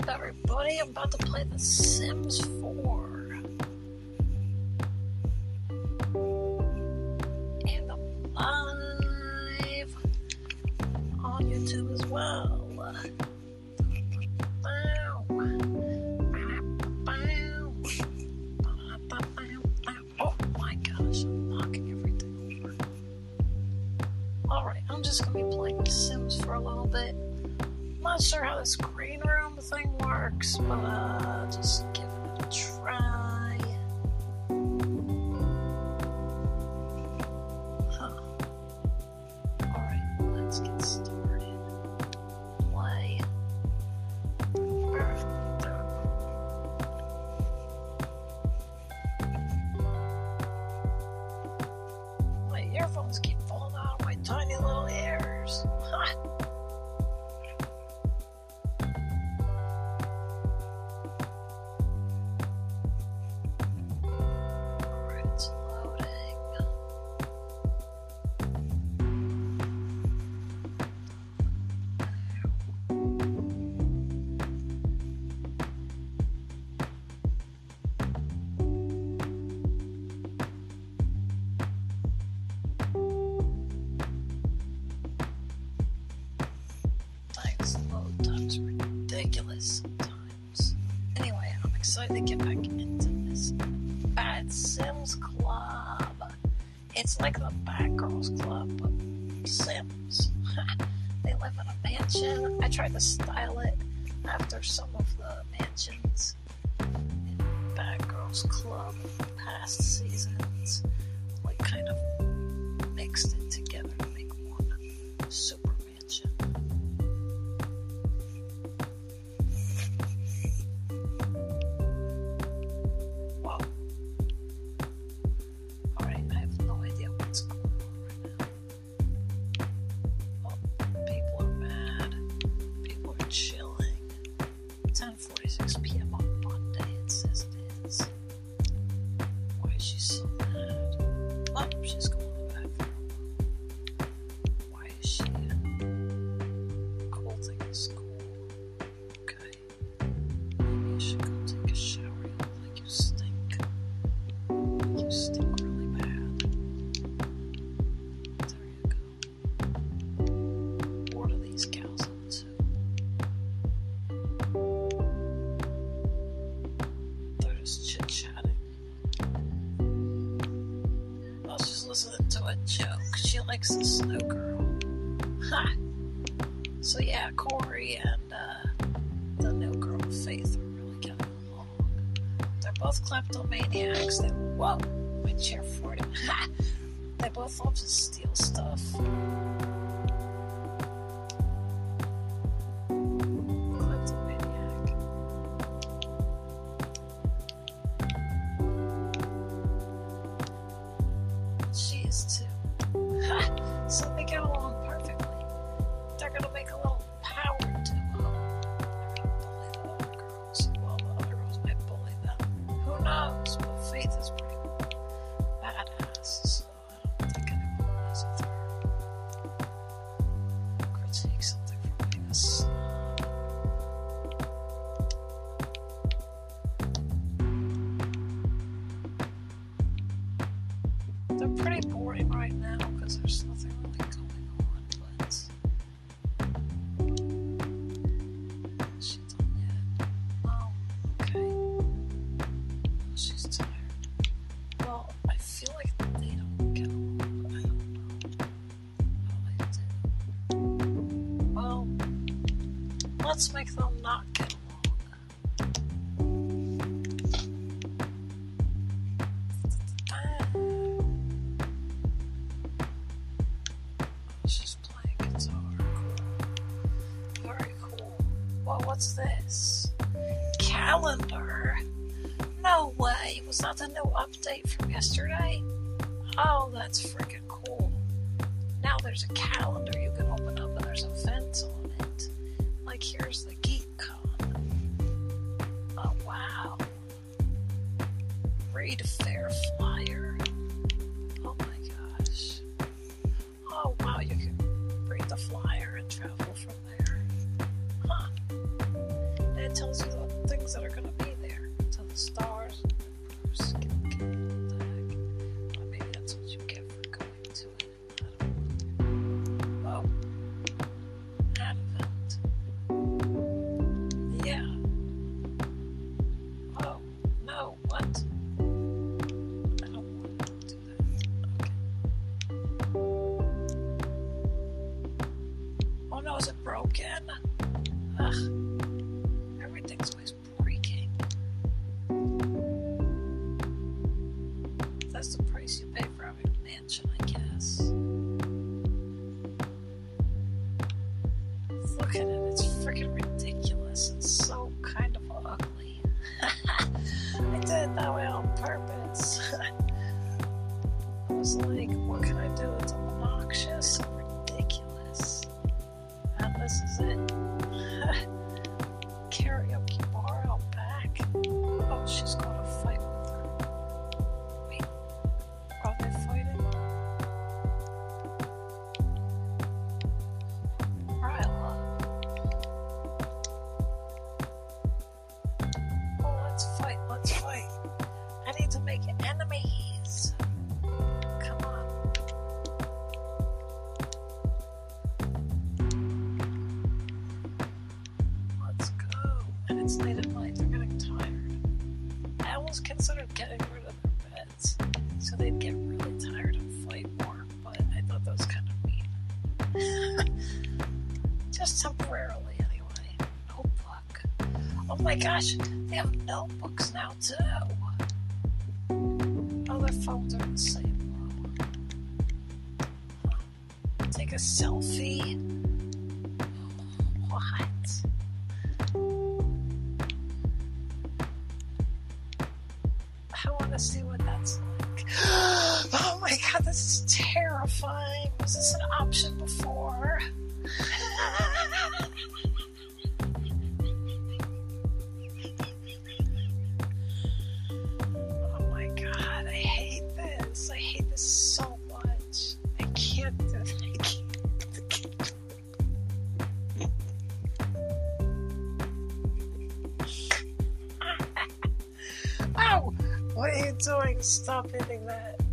up, everybody? I'm about to play The Sims 4. And I'm live on YouTube as well. Oh my gosh, I'm knocking everything over. Alright, I'm just gonna be playing The Sims for a little bit. I'm Not sure how this room thing works, but uh, just I'm to get back into this Bad Sims Club. It's like the Bad Girls Club, but Sims. they live in a mansion. I tried to style it after some of the mansions in Bad Girls Club past seasons. Like, kind of mixed it I was just listening to a joke. She likes the snow girl. Ha! So yeah, Corey and uh, the new girl Faith are really getting along. They're both kleptomaniacs. They whoa, my chair for. Ha! They both love to steal stuff. Pretty boring right now because there's nothing really yesterday? Oh, that's freaking cool. Now there's a calendar you can open up and there's events on it. Like here's the GeekCon. Oh, wow. Read fair flyer. Oh my gosh. Oh wow, you can read the flyer and travel from there. Huh. And it tells license. Oh my gosh, they have notebooks now too. Other phones are the same. Take a selfie. What? I want to see what that's like. Oh my god, this is terrifying. Was this an option before? stop hitting that.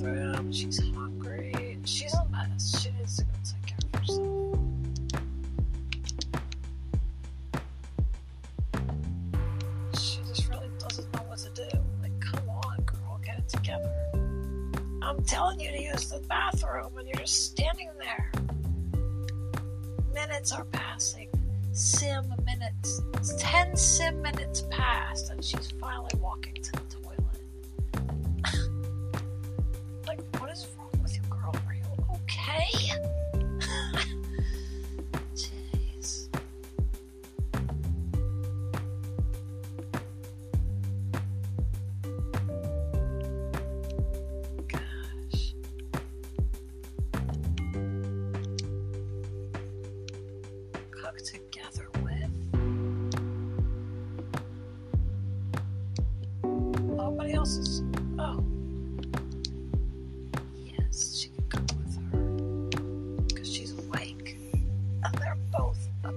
She's hungry. She's a mess. She needs to go take care of herself. She just really doesn't know what to do. Like, come on, girl, get it together. I'm telling you to use the bathroom, and you're just standing there. Minutes are passing. Sim minutes. Ten sim minutes passed, and she's finally walking to the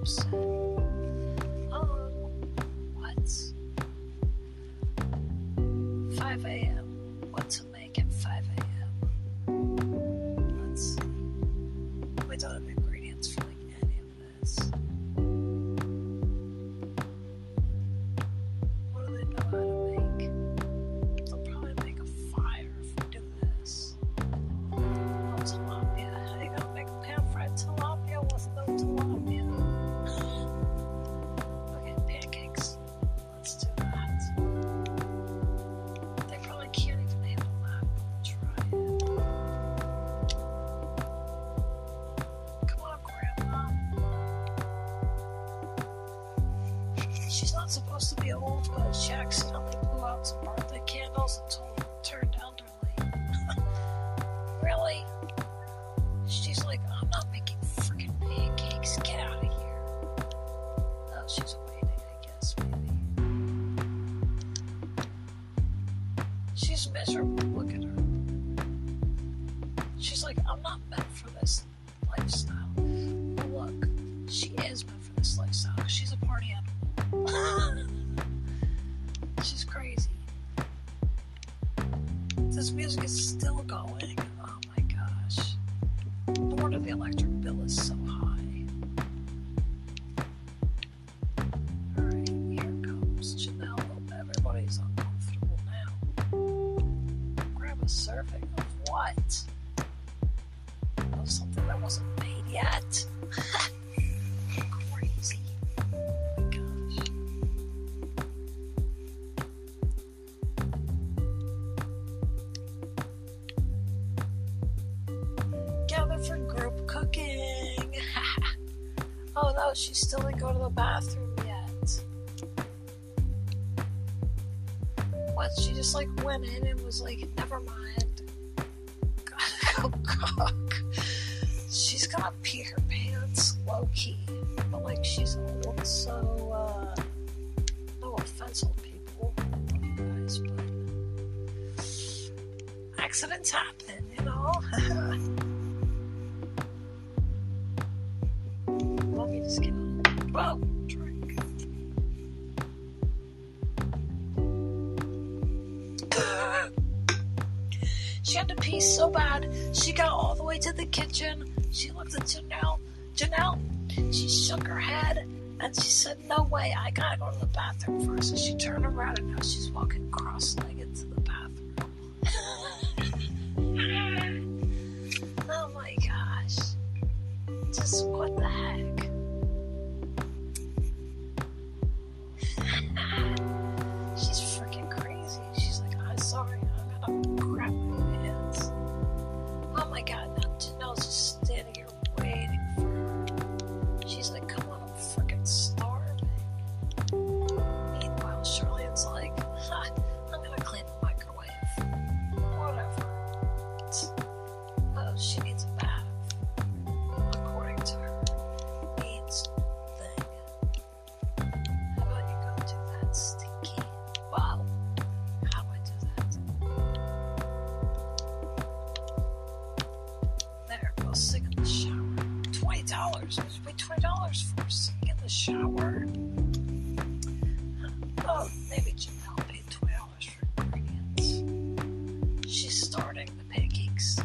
times. like, oh, I'm not making freaking pancakes. Oh, no, she still didn't go to the bathroom yet. What? She just like went in and was like, never mind. Gotta go. She's gonna pee her pants low key. But like, she's old, so, uh, no offense, old people. Guys, but accidents happen. kitchen. She looked at Janelle. Janelle, she shook her head and she said, No way, I gotta go to the bathroom first. And she turned around and now she's walking cross legged she's starting the pancakes.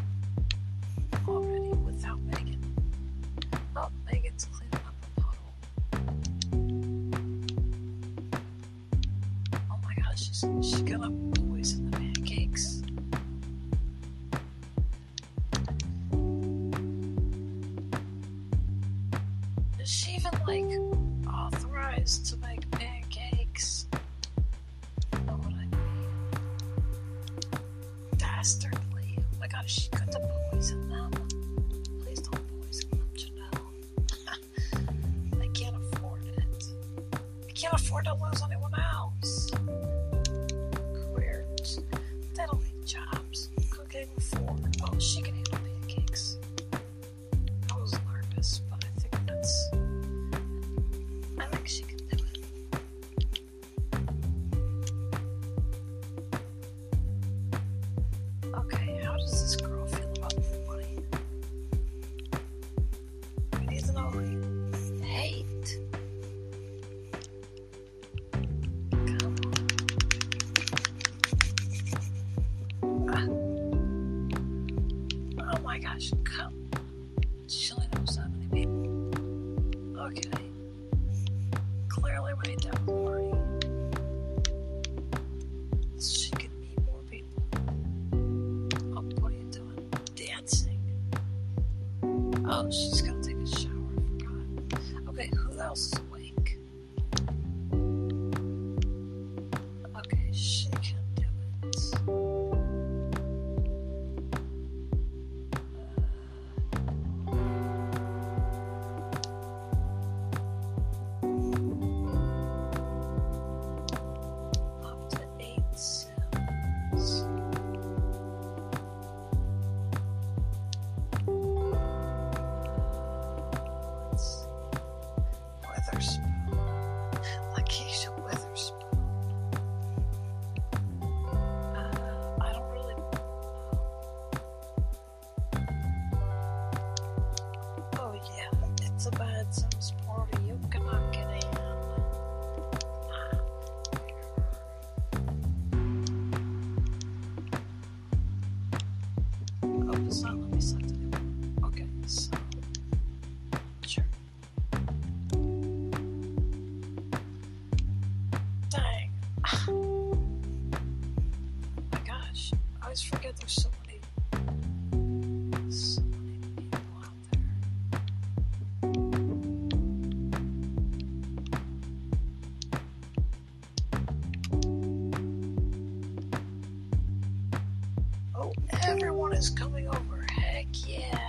is coming over. Heck yeah.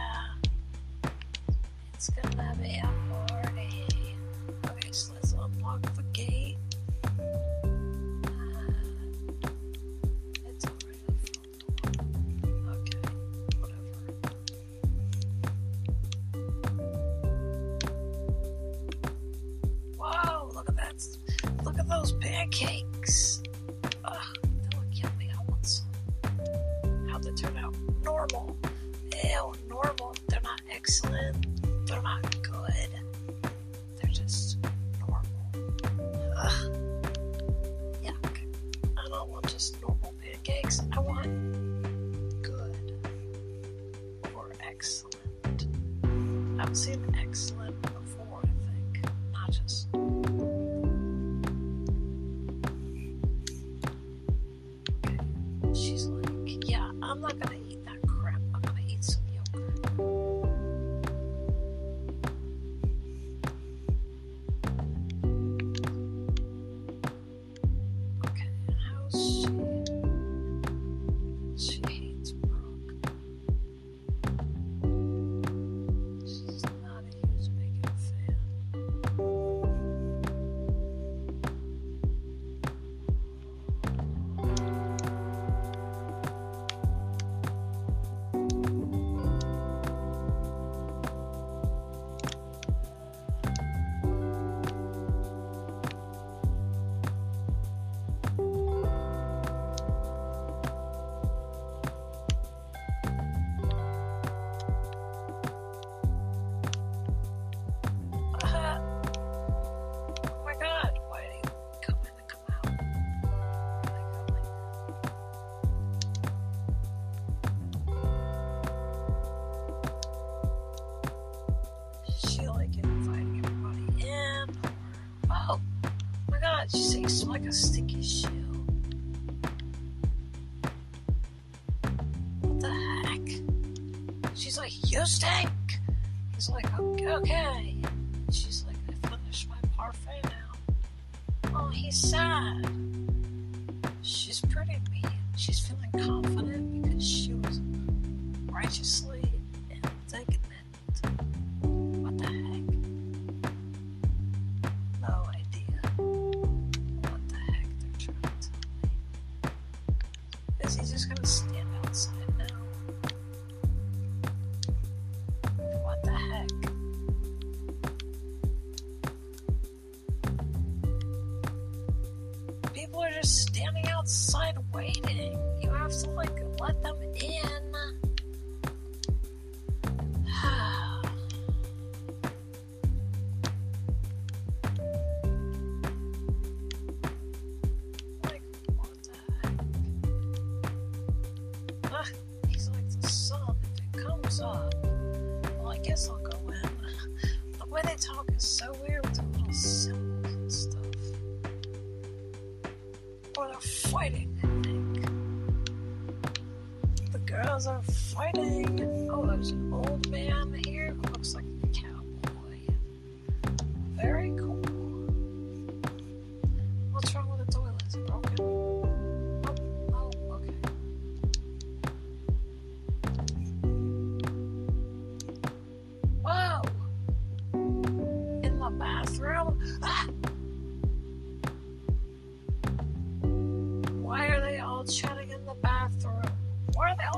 outside waiting. You have to like let them in.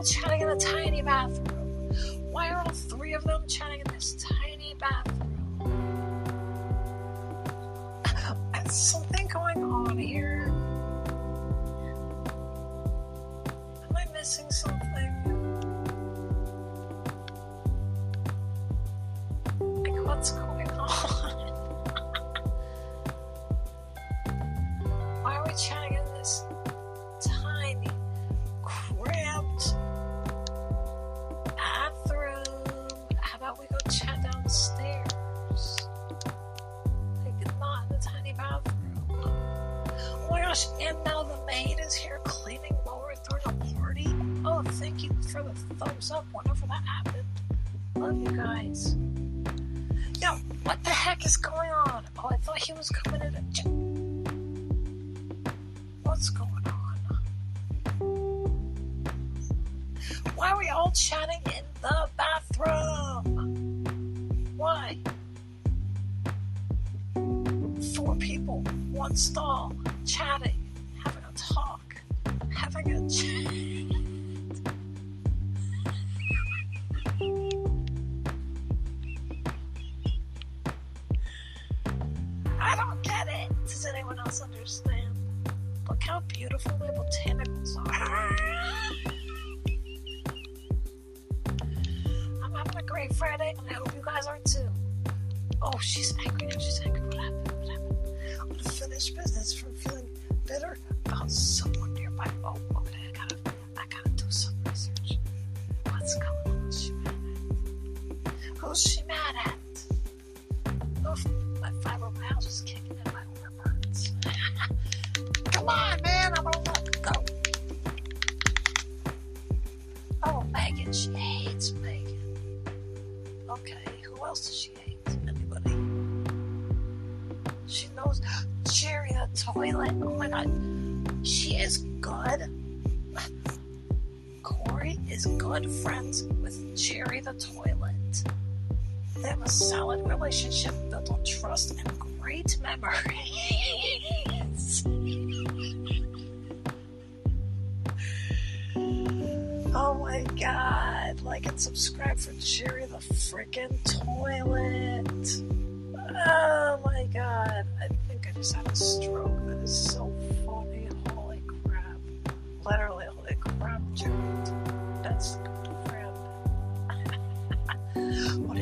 all chatting in the tiny bathroom? Why are all three of them chatting in this tiny bathroom? What the heck is going on? Oh, I thought he was coming in. A... What's going on? Why are we all chatting in the bathroom? Why? Four people, one stall, chatting, having a talk, having a chat. house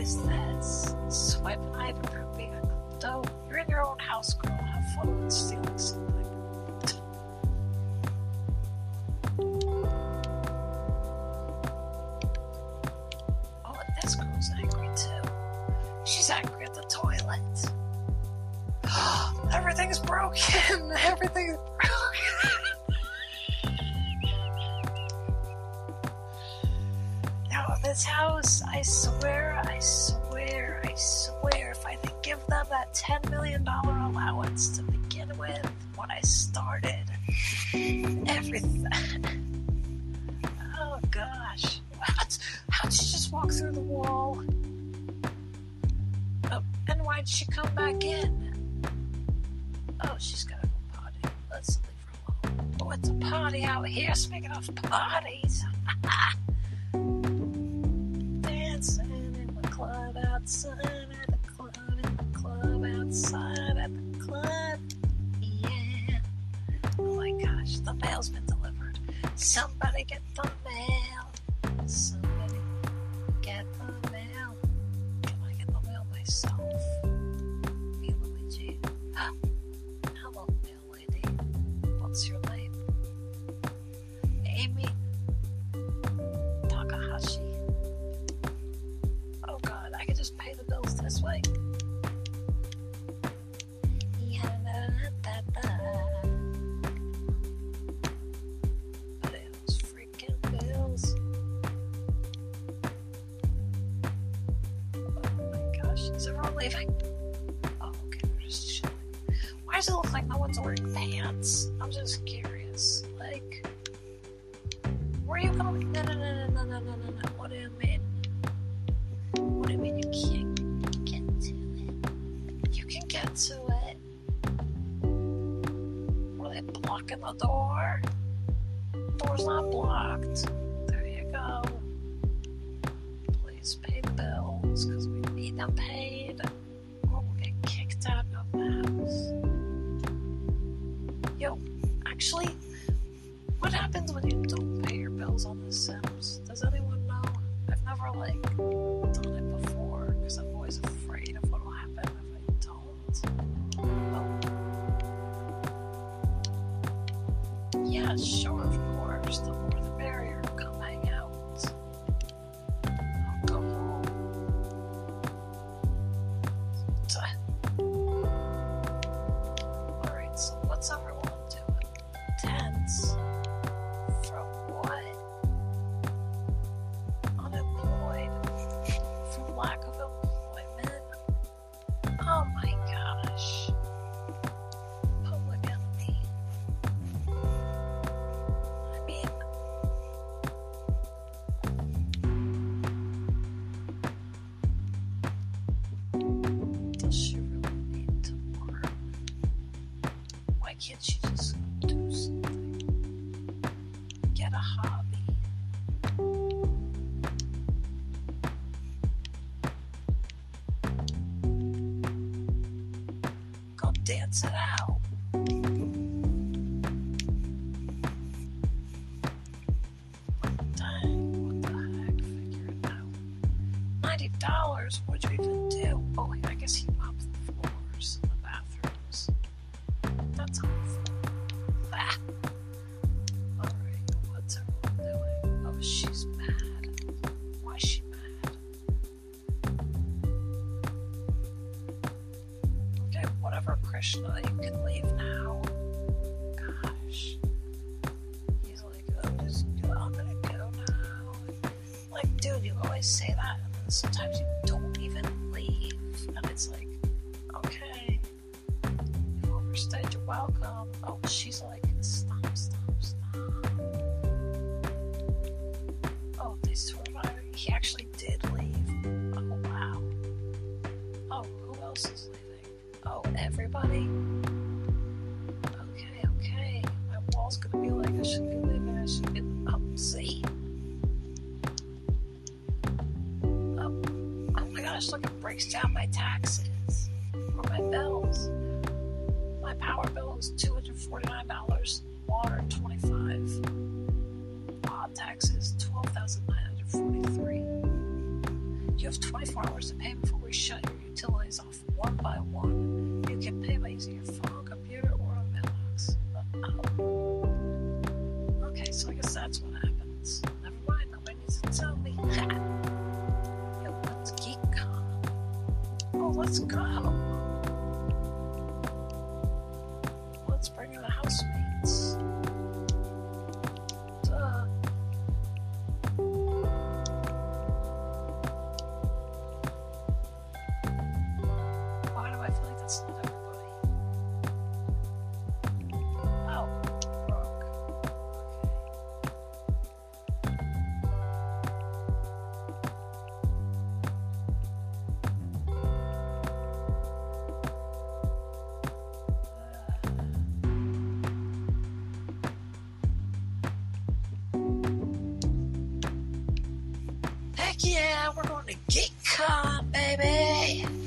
is this? Sweat by the root beer. Though you're in your own house, girl. Have fun with stealing something. you going? No, no, no, no, no, no, no, no, no. What do you mean? What do you mean you can't get to it? You can get to it. Were they blocking the door? The door's not blocked. There you go. Please pay bills, because we need them paid. Yes. Krishna, you can leave now. Gosh. He's like, I'm just, I'm gonna go now. Like, dude, you always say that, and then sometimes you forty-nine dollars. Water, twenty-five. Uh, taxes, twelve thousand nine hundred forty-three. You have twenty-four hours to pay before we shut your utilities off one by Yeah, we're going to get caught, baby.